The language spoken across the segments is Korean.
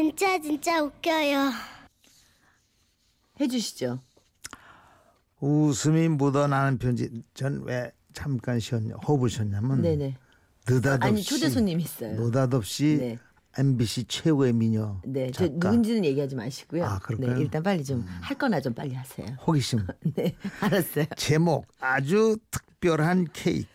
진짜 진짜 웃겨요. 해주시죠. 웃음이 묻어나는 편지 전 왜 잠깐 쉬었냐 호흡을 쉬었냐면 네네. 느닷없이 아니 초대 손님 있어요. 느닷없이 네. MBC 최고의 미녀 네, 저 작가 누군지는 얘기하지 마시고요. 아, 그럴까요? 네, 일단 빨리 좀 할 거나 좀 빨리 하세요. 호기심 네, 알았어요. 제목 아주 특별한 케이크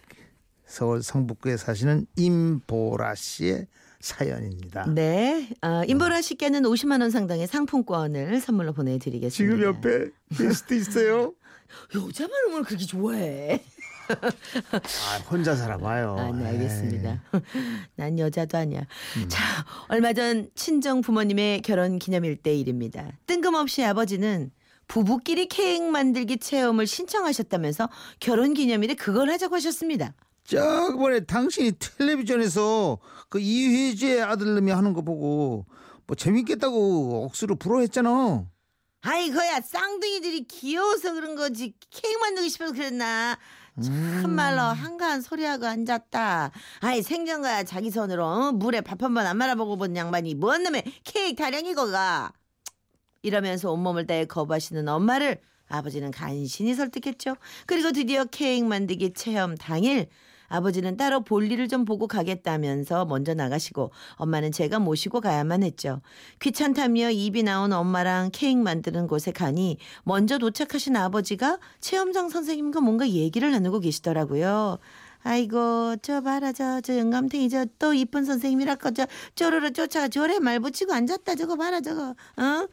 서울 성북구에 사시는 임보라 씨의 사연입니다. 네, 어, 임보라 씨께는 50만 원 상당의 상품권을 선물로 보내드리겠습니다. 지금 옆에 게스트 있어요? 여자 발음을 그렇게 좋아해? 아, 혼자 살아봐요. 아, 네, 알겠습니다. 난 여자도 아니야. 음. 자, 얼마 전 친정 부모님의 결혼 기념일 때 일입니다. 뜬금없이 아버지는 부부끼리 케이크 만들기 체험을 신청하셨다면서 결혼 기념일에 그걸 하자고 하셨습니다. 저번에 당신이 텔레비전에서 그 이휘재 아들님이 하는 거 보고 뭐 재밌겠다고 억수로 부러워했잖아. 아이거야 쌍둥이들이 귀여워서 그런 거지. 케이크 만들고 싶어서 그랬나? 참말로 한가한 소리하고 앉았다. 아이 생전가야 자기 손으로 어? 물에 밥 한 번 안 말아보고 본 양반이 뭔 놈의 케이크 타령이거가? 이러면서 온몸을 다해 거부하시는 엄마를 아버지는 간신히 설득했죠. 그리고 드디어 케이크 만들기 체험 당일 아버지는 따로 볼일을 좀 보고 가겠다면서 먼저 나가시고 엄마는 제가 모시고 가야만 했죠. 귀찮다며 입이 나온 엄마랑 케이크 만드는 곳에 가니 먼저 도착하신 아버지가 체험장 선생님과 뭔가 얘기를 나누고 계시더라고요. 아이고 저 봐라 저저 영감탱이 저 또 이쁜 선생님이라고 저 쪼르르 쫓아가 저래 말 붙이고 앉았다 저거 봐라 저거 어?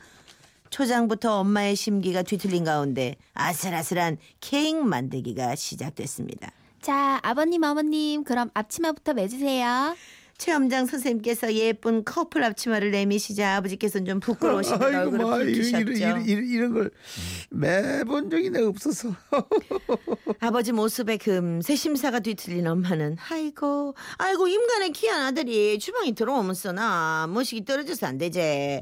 초장부터 엄마의 심기가 뒤틀린 가운데 아슬아슬한 케이크 만들기가 시작됐습니다. 자, 아버님, 어머님, 그럼 앞치마부터 매주세요. 체험장 선생님께서 예쁜 커플 앞치마를 내미시자 아버지께서는 좀 부끄러우신 아이고 얼굴을 마 이런, 붉히셨죠. 이런, 이런, 이런 걸 매본 적이 내가 없어서 아버지 모습에 금세 심사가 뒤틀린 엄마는 아이고 아이고 임간의 귀한 아들이 주방에 들어오면서 나 모식이 떨어져서 안 되지.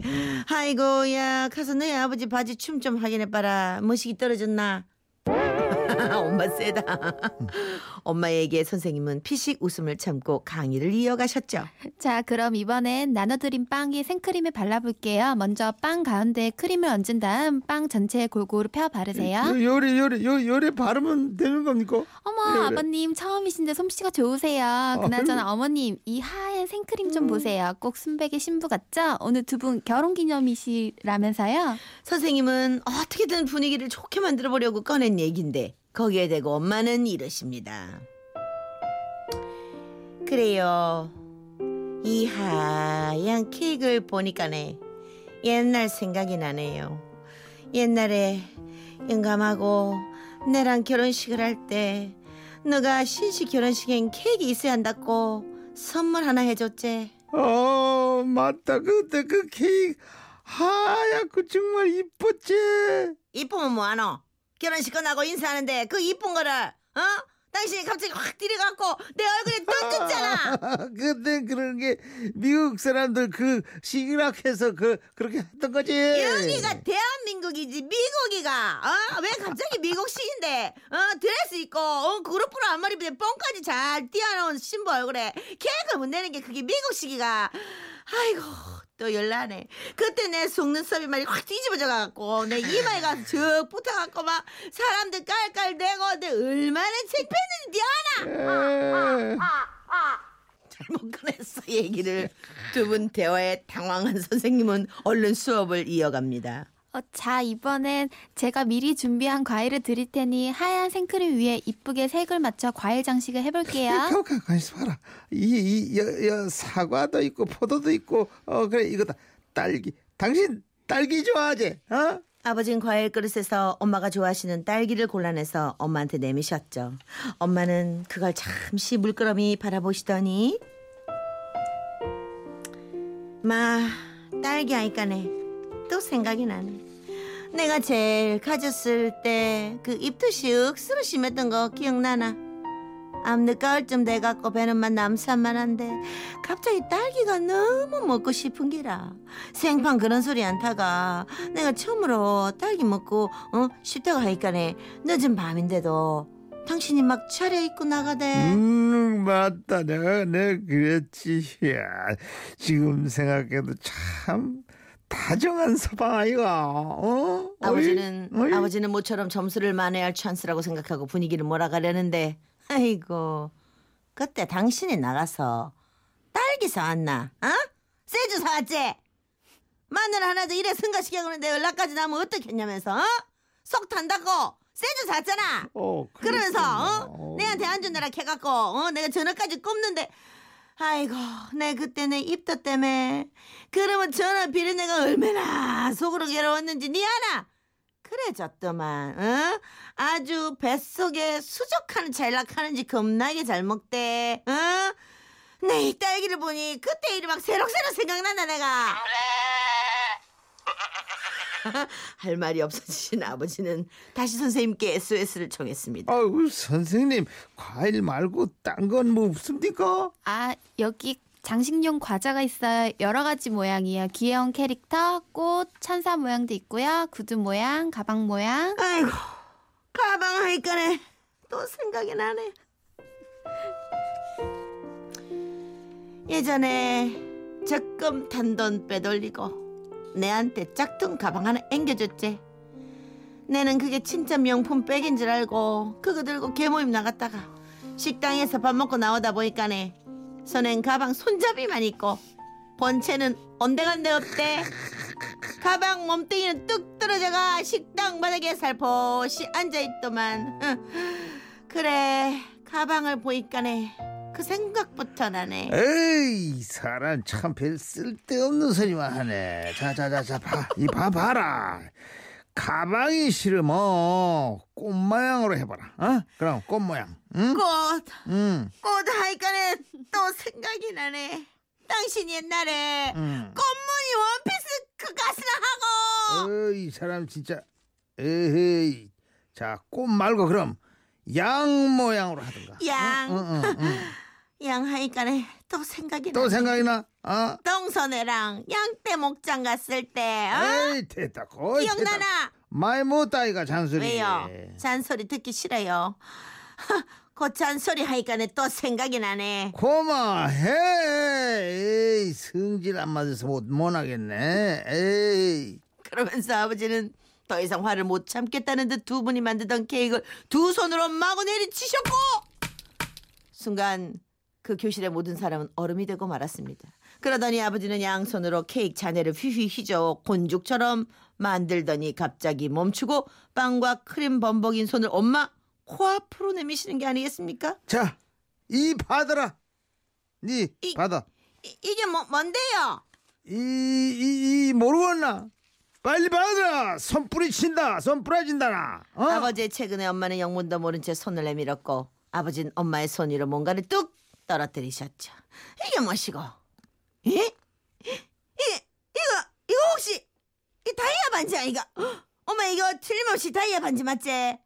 아이고 야 가서 너희 아버지 바지 춤 좀 확인해봐라. 모식이 떨어졌나? 엄마 세다. 엄마의 얘기에 선생님은 피식 웃음을 참고 강의를 이어가셨죠. 자, 그럼 이번엔 나눠드린 빵에 생크림을 발라볼게요. 먼저 빵 가운데에 크림을 얹은 다음 빵 전체에 골고루 펴 바르세요. 요- 요래 요래 요 요래 바르면 되는 겁니까? 어머, 그래, 그래. 아버님 처음이신데 솜씨가 좋으세요. 그나저나 어머님, 이 하얀 생크림 좀 보세요. 꼭 순백의 신부 같죠? 오늘 두 분 결혼기념이시라면서요? 선생님은 어떻게든 분위기를 좋게 만들어 보려고 꺼낸 얘긴데 거기에 대고 엄마는 이러십니다. 그래요. 이 하얀 케이크를 보니까네 옛날 생각이 나네요. 옛날에 영감하고 내랑 결혼식을 할 때 너가 신식 결혼식엔 케이크 있어야 한다고 선물 하나 해줬지. 어 맞다 그때 그 케이크 하얗고 정말 이뻤지. 이쁘면 뭐하노? 결혼식 끝나고 인사하는데 그 이쁜 거를 어? 당신이 갑자기 확 들이갖고 내 얼굴에 그때 그런 게 미국 사람들 그 시기락해서 그 그렇게 했던 거지. 여기가 대한민국이지 미국이가 어? 왜 갑자기 미국식인데 어? 드레스 입고 어? 그룹으로 앞머리 밑에 뽕까지 잘 띄어놓은 신부 얼굴에 케이크 문대는 게 그게 미국식이가 아이고 또 열나네 그때 내 속눈썹이 말이 확 뒤집어져 갖고 내 이마에 가서 쭉 붙어갖고 막 사람들 깔깔대고 내 얼마나 창피했는지 네 알아 잘 못 꺼냈어 얘기를 두 분 대화에 당황한 선생님은 얼른 수업을 이어갑니다. 어, 자, 이번엔 제가 미리 준비한 과일을 드릴 테니 하얀 생크림 위에 이쁘게 색을 맞춰 과일 장식을 해볼게요. 가만 있어 봐라. 이, 이 여, 여, 사과도 있고 포도도 있고 어 그래 이거다 딸기. 당신 딸기 좋아하지? 어? 아버지는 과일 그릇에서 엄마가 좋아하시는 딸기를 골라내서 엄마한테 내미셨죠. 엄마는 그걸 잠시 물끄러미 바라보시더니 마 딸기 아니까네 또 생각이 나네. 내가 제일 가졌을 때 그 입도 쓱스로 심했던 거 기억나나? 암 늦가을쯤 돼갖고 배는 만 남산만한데 갑자기 딸기가 너무 먹고 싶은 기라 생판 그런 소리 안 타가 내가 처음으로 딸기 먹고 어 싶다고 하니까네 늦은 밤인데도 당신이 막 차려입고 나가대. 음 맞다 내가 내가 그랬지 야 지금 생각해도 참 다정한 서방 아이가 어 아버지는 어이, 어이. 아버지는 모처럼 점수를 만회할 찬스라고 생각하고 분위기를 몰아가려는데 아이고 그때 당신이 나가서 딸기 사왔나? 어? 세주 사왔지? 마늘 하나도 이래 승가시켜 그러는데 연락까지 나면 어떻겠냐면서 어? 속 탄다고 세주 샀잖아 어, 그러면서 그랬구나. 어? 내한테 안 준다라 해갖고 어? 내가 전화까지 꼽는데 아이고 내 그때 내 입덧 때문에 그러면 전화 비린 내가 얼마나 속으로 괴로웠는지 니 아나 그래졌더만 어? 아주 뱃속에 수족하는 잘락하는지 겁나게 잘 먹대 어? 내이 딸기를 보니 그때 일이 막 새록새록 생각난다 내가 할 말이 없어지신 아버지는 다시 선생님께 SOS를 청했습니다 아유 선생님 과일 말고 딴 건 뭐 없습니까? 아, 여기 장식용 과자가 있어요. 여러 가지 모양이에요. 귀여운 캐릭터, 꽃, 천사 모양도 있고요. 구두 모양, 가방 모양. 아이고 가방 하니까네 또 생각이 나네 예전에 적금 탄돈 빼돌리고 내한테 짝퉁 가방 하나 앵겨줬지. 내는 그게 진짜 명품 백인 줄 알고 그거 들고 개모임 나갔다가 식당에서 밥 먹고 나오다 보니까네 손엔 가방 손잡이만 있고 본체는 온데간데 없대. 가방 몸뚱이는 뚝 떨어져가 식당 바닥에 살포시 앉아있더만. 그래 가방을 보니까네 그 생각부터 나네. 에이 사람 참 별 쓸데없는 소리만 하네. 자자자자 봐 이 봐 봐라. 가방이 싫으면 꽃 모양으로 해봐라. 어? 그럼 꽃 모양. 응? 꽃, 응, 꽃 하니까네 또 생각이 나네. 당신 옛날에 응. 꽃무늬 원피스 그 가스나 하고. 어이 사람 진짜 에헤이. 자 꽃 말고 그럼 양 모양으로 하든가 양. 응, 응, 응. 양 하니까네 또 생각이 또 나네 생각이 나? 어? 동선회랑 양떼 목장 갔을 때 어? 에이 됐다 거의 기억나나? 많이 못다이가 잔소리 왜요? 잔소리 듣기 싫어요. 그 잔소리 하니까는 또 생각이 나네. 고마해 에이 성질 안 맞아서 못, 못 하겠네 에이 그러면서 아버지는 더 이상 화를 못 참겠다는 듯 두 분이 만들던 케이크를 두 손으로 마구 내리치셨고 순간 그 교실의 모든 사람은 얼음이 되고 말았습니다. 그러더니 아버지는 양손으로 케이크 잔해를 휘휘 휘저 곤죽처럼 만들더니 갑자기 멈추고 빵과 크림 범벅인 손을 엄마 코앞으로 내미시는 게 아니겠습니까? 자, 이 받아라. 니 이- 받아. 이, 이게 뭐, 뭔데요? 이, 이, 이 모르겠나? 빨리 받아라. 손 뿌리친다. 손 뿌려진다나. 어? 아버지의 최근에 엄마는 영문도 모른 채 손을 내밀었고 아버지는 엄마의 손 위로 뭔가를 뚝 떨어뜨리셨죠. 이게 무엇이고? 예? 이, 이거 이거 혹시 이 다이아 반지 아이가? 헉, 엄마 이거 틀림없이 다이아 반지 맞지?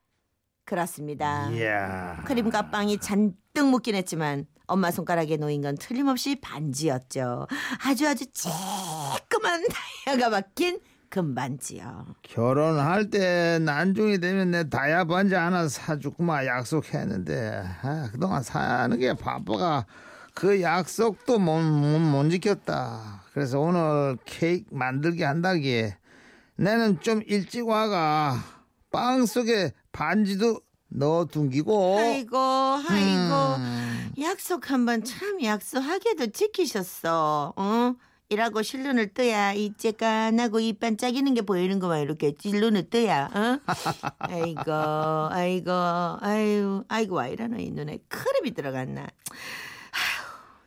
그렇습니다. 이야. 크림과 빵이 잔뜩 묻긴 했지만 엄마 손가락에 놓인 건 틀림없이 반지였죠. 아주 아주 쬐끄만 다이아가 박힌 금반지요. 결혼할 때 난중이 되면 내 다이아 반지 하나 사주구만 약속했는데 아, 그동안 사는 게 바빠가 그 약속도 못, 못, 못 지켰다. 그래서 오늘 케이크 만들게 한다기에 내는 좀 일찍 와가 빵 속에 반지도 넣어 둔기고 아이고 아이고 음. 약속 한번 참 약속하게도 지키셨어. 어? 일하고 실눈을 떠야 이 째깐하고 이 반짝이는 게 보이는 거만 이렇게 찔눈을 떠야. 어? 아이고 아이고 아유 아이고 와 이러노 이 눈에 크림이 들어갔나. 아휴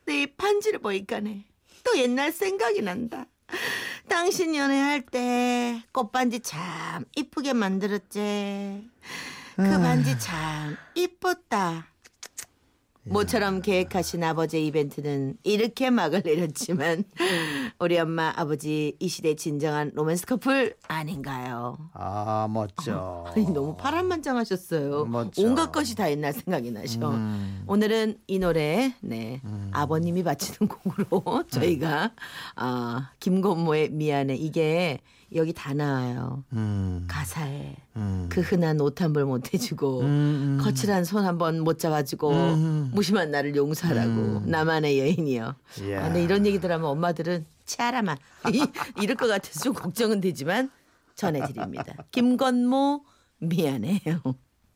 내 반지를 보니까네 또 옛날 생각이 난다. 당신 연애할 때 꽃반지 참 이쁘게 만들었지. 그 반지 참 이뻤다. 모처럼 계획하신 아버지의 이벤트는 이렇게 막을 내렸지만 우리 엄마 아버지 이 시대 진정한 로맨스 커플 아닌가요? 아 멋져. 아니, 너무 파란만장하셨어요. 멋져. 온갖 것이 다 옛날 생각이 나셔. 음. 오늘은 이 노래 네 아버님이 바치는 곡으로 저희가 아 김건모의 미안해 이게 여기 다 나와요. 음. 가사에 음. 그 흔한 옷 한 벌 못 해주고 음, 음. 거칠한 손 한 번 못 잡아주고 음. 무심한 나를 용서하라고 음. 나만의 여인이요. 이야. 아, 근데 이런 얘기들 하면 엄마들은 치아라마 이- 이럴 것 같아서 좀 걱정은 되지만 전해드립니다. 김건모 미안해요.